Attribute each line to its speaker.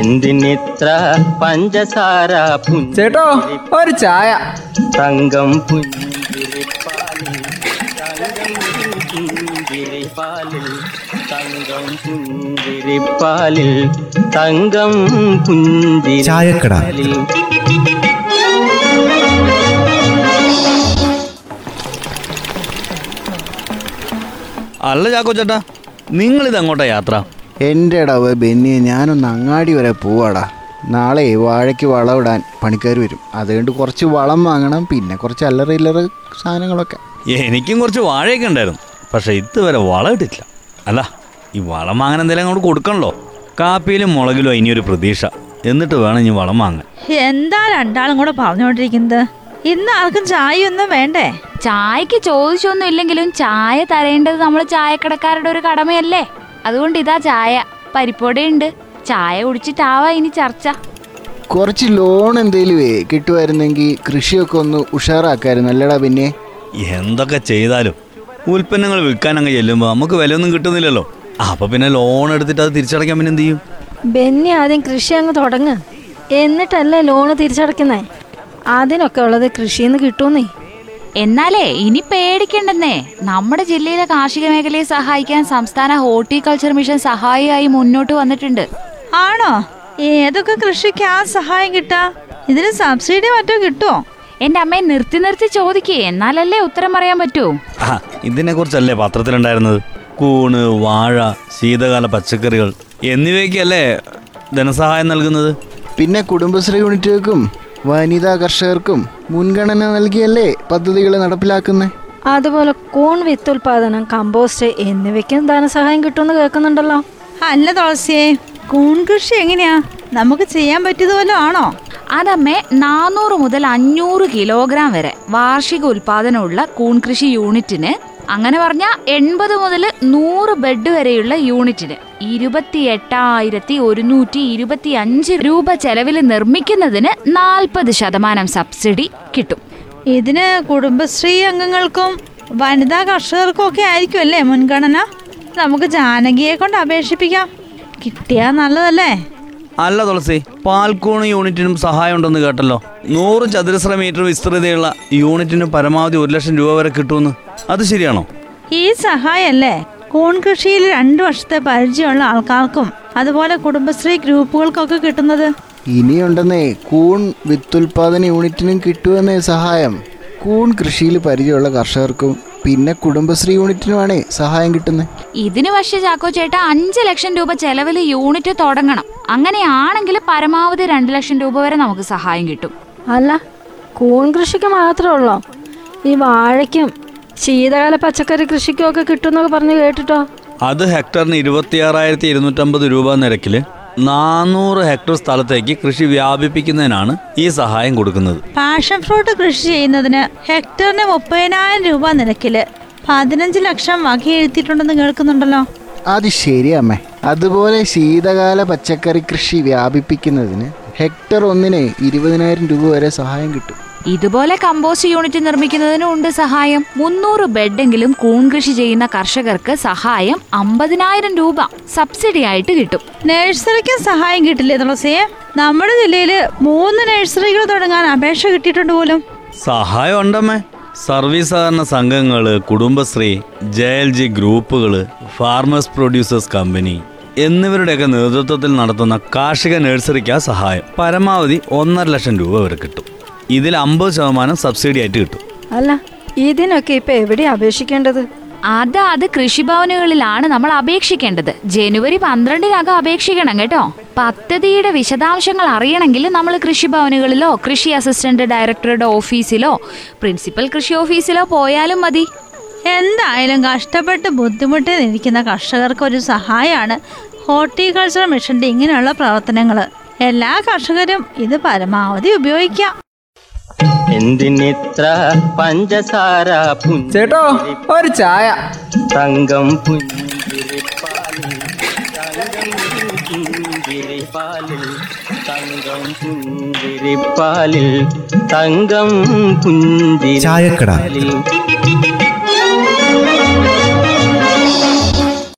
Speaker 1: എന്തിനിത്ര പഞ്ചസാര
Speaker 2: ചേട്ടോ ഒരു ചായ.
Speaker 1: തങ്കം പുഞ്ചിരിപ്പാലിൽ തങ്കം പുഞ്ചിരിപ്പാലിൽ തങ്കം പുഞ്ചിരിപ്പാലിൽ. തങ്കം
Speaker 3: ചായക്കട.
Speaker 1: പുഞ്ചിരിപ്പാലിൽ
Speaker 4: അല്ല ചാക്കോ ചേട്ടാ നിങ്ങളിത് അങ്ങോട്ടാ യാത്ര?
Speaker 5: എന്റെ ഇടവ് ബെന്നി ഞാനൊന്ന് അങ്ങാടി വരെ പോവാടാ. നാളെ വാഴയ്ക്ക് വളമിടാൻ പണിക്കാർ വരും. അതുകൊണ്ട് കുറച്ച് വളം വാങ്ങണം പിന്നെ കുറച്ച് അല്ലറ ഇല്ലറ സാധനങ്ങളൊക്കെ.
Speaker 4: എനിക്കും കുറച്ച് വാഴയൊക്കെ ഉണ്ടായിരുന്നു. പക്ഷേ ഇതുവരെ വളം ഇട്ടിട്ടില്ല. അല്ല ഈ വളം വാങ്ങാൻ എന്തെങ്കിലും അങ്ങോട്ട് കൊടുക്കണല്ലോ. കാപ്പിയിലും മുളകിലും ഇനിയൊരു പ്രതീക്ഷ. എന്നിട്ട് വേണം ഇനി വളം വാങ്ങാൻ.
Speaker 6: എന്താ രണ്ടാളും കൂടെ പറഞ്ഞുകൊണ്ടിരിക്കുന്നത്? ഇന്ന് ആർക്കും ചായ ഒന്നും വേണ്ടേ?
Speaker 7: ചായക്ക് ചോദിച്ചൊന്നും ഇല്ലെങ്കിലും ചായ തരേണ്ടത് നമ്മൾ ചായക്കടക്കാരുടെ ഒരു കടമയല്ലേ? അതുകൊണ്ട് ഇതാ ചായ. പരിപ്പോടെയുണ്ട്. ചായ കുടിച്ചിട്ടാവാ ഇനി ചർച്ച.
Speaker 5: കുറച്ച് ലോൺ എന്തെങ്കിലുമേ കിട്ടുമായിരുന്നെങ്കിൽ കൃഷിയൊക്കെ ഒന്ന് ഉഷാറാക്കായിരുന്നു അല്ലടാ പിന്നെ?
Speaker 4: എന്തൊക്കെ ചെയ്താലും ഉൽപ്പന്നങ്ങൾ വിൽക്കാൻ അങ്ങ് ചെല്ലുമ്പോൾ നമുക്ക് ഒന്നും കിട്ടുന്നില്ലല്ലോ. അപ്പൊ പിന്നെ ലോൺ എടുത്തിട്ട് അത് തിരിച്ചടയ്ക്കാൻ പിന്നെ എന്ത് ചെയ്യും?
Speaker 8: ബെന്നി ആദ്യം കൃഷി അങ്ങ് തുടങ്ങ്. എന്നിട്ടല്ലേ ലോണ് തിരിച്ചടയ്ക്കുന്നേ? അതിനൊക്കെ ഉള്ളത് കൃഷിന്ന് നിന്ന് കിട്ടുന്നേ.
Speaker 7: എന്നാലേ ഇനി പേടിക്കണ്ടെന്നേ. നമ്മുടെ ജില്ലയിലെ കാർഷിക മേഖലയെ സഹായിക്കാൻ സംസ്ഥാന ഹോർട്ടിക്കൾച്ചർ മിഷൻ സഹായിയായി മുന്നോട്ട് വന്നിട്ടുണ്ട്.
Speaker 6: ആണോ? ഏതൊക്കെ കൃഷിക്ക് ആ സഹായം കിട്ടാ? ഇതിന് സബ്സിഡി മറ്റോ കിട്ടുമോ
Speaker 7: എന്റെ അമ്മയെ നിർത്തി നിർത്തി ചോദിക്കേ എന്നാലല്ലേ ഉത്തരം പറയാൻ പറ്റൂ?
Speaker 4: ആ ഇതിനെ കുറിച്ചല്ലേ പത്രത്തിലുണ്ടായിരുന്നത്? കൂണ് വാഴ ശീതകാല പച്ചക്കറികൾ എന്നിവയ്ക്കല്ലേ ധനസഹായം നൽകുന്നത്?
Speaker 5: പിന്നെ കുടുംബശ്രീ യൂണിറ്റുകൾക്കും വനിതാ കർഷകർക്കും മുൻഗണന നൽകിയല്ലേ പദ്ധതികൾ നടപ്പിലാക്കുന്നത്
Speaker 8: അതുപോലെ കൂൺ വിത്ത് ഉൽപാദനം കമ്പോസ്റ്റ് എന്നിവയ്ക്കും ധനസഹായം കിട്ടുമെന്ന് കേൾക്കുന്നുണ്ടല്ലോ.
Speaker 6: അല്ല തുളസിയെ കൂൺ കൃഷി എങ്ങനെയാ? നമുക്ക് ചെയ്യാൻ പറ്റിയതുപോലെ ആണോ?
Speaker 7: അതമ്മേ നാനൂറ് മുതൽ അഞ്ഞൂറ് കിലോഗ്രാം വരെ വാർഷിക ഉൽപാദനമുള്ള കൂൺ കൃഷി യൂണിറ്റിന് അങ്ങനെ പറഞ്ഞ എൺപത് മുതൽ നൂറ് ബെഡ് വരെയുള്ള യൂണിറ്റിന് ഇരുപത്തി എട്ടായിരത്തി ഒരുന്നൂറ്റി ഇരുപത്തി അഞ്ച് രൂപ ചെലവിൽ നിർമ്മിക്കുന്നതിന് നാൽപ്പത് ശതമാനം സബ്സിഡി കിട്ടും.
Speaker 6: ഇതിന് കുടുംബശ്രീ അംഗങ്ങൾക്കും വനിതാ കർഷകർക്കും ഒക്കെ ആയിരിക്കും അല്ലേ മുൻഗണന? നമുക്ക് ജാനകിയെ കൊണ്ട് അപേക്ഷിപ്പിക്കാം. കിട്ടിയാ നല്ലതല്ലേ?
Speaker 4: അല്ല തുളസി പാൽക്കൂണ് യൂണിറ്റിനും സഹായം ഉണ്ടെന്ന് കേട്ടല്ലോ. നൂറ് ചതുരശ്ര മീറ്റർ വിസ്തൃതയുള്ള യൂണിറ്റിന് പരമാവധി ഒരു ലക്ഷം രൂപ വരെ കിട്ടുമെന്ന്. അത് ശരിയാണോ?
Speaker 6: ഈ സഹായല്ലേ കൂൺ കൃഷിയിൽ രണ്ടു വർഷത്തെ പരിചയമുള്ള ആൾക്കാർക്കും അതുപോലെ കുടുംബശ്രീ ഗ്രൂപ്പുകൾക്കൊക്കെ കിട്ടുന്നത്.
Speaker 5: ഇനിയുണ്ടെന്നേ കൂൺ വിത്തുൽപാദന യൂണിറ്റിനും കിട്ടുമെന്നേ സഹായം. കൂൺ കൃഷിയിൽ പരിചയമുള്ള കർഷകർക്കും പിന്നെ കുടുംബശ്രീ യൂണിറ്റിനുമാണ് സഹായം കിട്ടുന്നത്
Speaker 7: ഇതിന് പക്ഷേ ചാക്കോ ചേട്ടാ അഞ്ച് ലക്ഷം രൂപ ചെലവിൽ യൂണിറ്റ് തുടങ്ങണം. അങ്ങനെയാണെങ്കിൽ പരമാവധി രണ്ട് ലക്ഷം രൂപ വരെ നമുക്ക് സഹായം കിട്ടും.
Speaker 8: അല്ല കൂൺ കൃഷിക്ക് മാത്രമേ ഉള്ളോ? ഈ വാഴയ്ക്കും ശീതകാല പച്ചക്കറി കൃഷിക്കും ഒക്കെ കിട്ടുമെന്നൊക്കെ പറഞ്ഞു കേട്ടിട്ടോ?
Speaker 4: അത് ഹെക്ടറിന് ഇരുപത്തിയാറായിരത്തി ഇരുന്നൂറ്റമ്പത് രൂപ നിരക്കിൽ നാനൂറ് ഹെക്ടർ സ്ഥലത്തേക്ക് കൃഷി വ്യാപിപ്പിക്കുന്നതിനാണ് ഈ സഹായം കൊടുക്കുന്നത്.
Speaker 6: പാഷൻ ഫ്രൂട്ട് കൃഷി ചെയ്യുന്നതിന് ഹെക്ടറിന് മുപ്പതിനായിരം രൂപ നിരക്കിൽ പതിനഞ്ച് ലക്ഷം വകയെഴുത്തിയിട്ടുണ്ടെന്ന് കേൾക്കുന്നുണ്ടല്ലോ.
Speaker 5: അത് ശരിയമ്മേ അതുപോലെ ശീതകാല പച്ചക്കറി കൃഷി വ്യാപിപ്പിക്കുന്നതിന് ഹെക്ടർ ഒന്നിന് ഇരുപതിനായിരം രൂപ വരെ സഹായം കിട്ടും.
Speaker 7: ഇതുപോലെ കമ്പോസ്റ്റ് യൂണിറ്റ് നിർമ്മിക്കുന്നതിനും ഉണ്ട് സഹായം. മുന്നൂറ് ബെഡെങ്കിലും കൂൺ കൃഷി ചെയ്യുന്ന കർഷകർക്ക് സഹായം അമ്പതിനായിരം രൂപ സബ്സിഡി ആയിട്ട് കിട്ടും.
Speaker 6: നഴ്സറിക്ക് സഹായം കിട്ടില്ലേ തുളസിയെ നമ്മുടെ ജില്ലയിൽ മൂന്ന് നഴ്സറികൾ തുടങ്ങാൻ അപേക്ഷ കിട്ടിയിട്ടുണ്ട് പോലും.
Speaker 4: സഹായം ഉണ്ടമ്മേ. സർവീസ് സഹകരണ സംഘങ്ങൾ കുടുംബശ്രീ ജെ എൽ ജി ഗ്രൂപ്പുകൾ ഫാർമേഴ്സ് പ്രൊഡ്യൂസേഴ്സ് കമ്പനി എന്നിവരുടെയൊക്കെ നേതൃത്വത്തിൽ നടത്തുന്ന കാർഷിക നഴ്സറിക്കാ സഹായം. പരമാവധി ഒന്നര ലക്ഷം രൂപ വരെ കിട്ടും. ഇതിൽ അമ്പത് ശതമാനം സബ്സിഡി ആയിട്ട് കിട്ടും.
Speaker 8: അല്ല ഇതിനൊക്കെ ഇപ്പൊ എവിടെയാ അപേക്ഷിക്കേണ്ടത്?
Speaker 7: അത് അത് കൃഷിഭവനുകളിലാണ് നമ്മൾ അപേക്ഷിക്കേണ്ടത്. ജനുവരി പന്ത്രണ്ടിനകം അപേക്ഷിക്കണം കേട്ടോ. പദ്ധതിയുടെ വിശദാംശങ്ങൾ അറിയണമെങ്കിൽ നമ്മൾ കൃഷിഭവനുകളിലോ കൃഷി അസിസ്റ്റന്റ് ഡയറക്ടറുടെ ഓഫീസിലോ പ്രിൻസിപ്പൽ കൃഷി ഓഫീസിലോ പോയാലും മതി.
Speaker 6: എന്തായാലും കഷ്ടപ്പെട്ട് ബുദ്ധിമുട്ടി നിൽക്കുന്ന കർഷകർക്ക് ഒരു സഹായമാണ് ഹോർട്ടിക്കൾച്ചർ മിഷന്റെ ഇങ്ങനെയുള്ള പ്രവർത്തനങ്ങൾ എല്ലാ കർഷകരും ഇത് പരമാവധി ഉപയോഗിക്കാം.
Speaker 1: എന്തിനിത്ര പഞ്ചസാര
Speaker 2: ചേട്ടോ ഒരു ചായ
Speaker 1: തങ്കം പുഞ്ചിരിപ്പാലിൽ തങ്കം പുഞ്ചിരിപ്പാലിൽ തങ്കം പുഞ്ചിരിപ്പാലിൽ തങ്കം
Speaker 3: ചായക്കട.
Speaker 1: പുഞ്ചിരിപ്പാലിൽ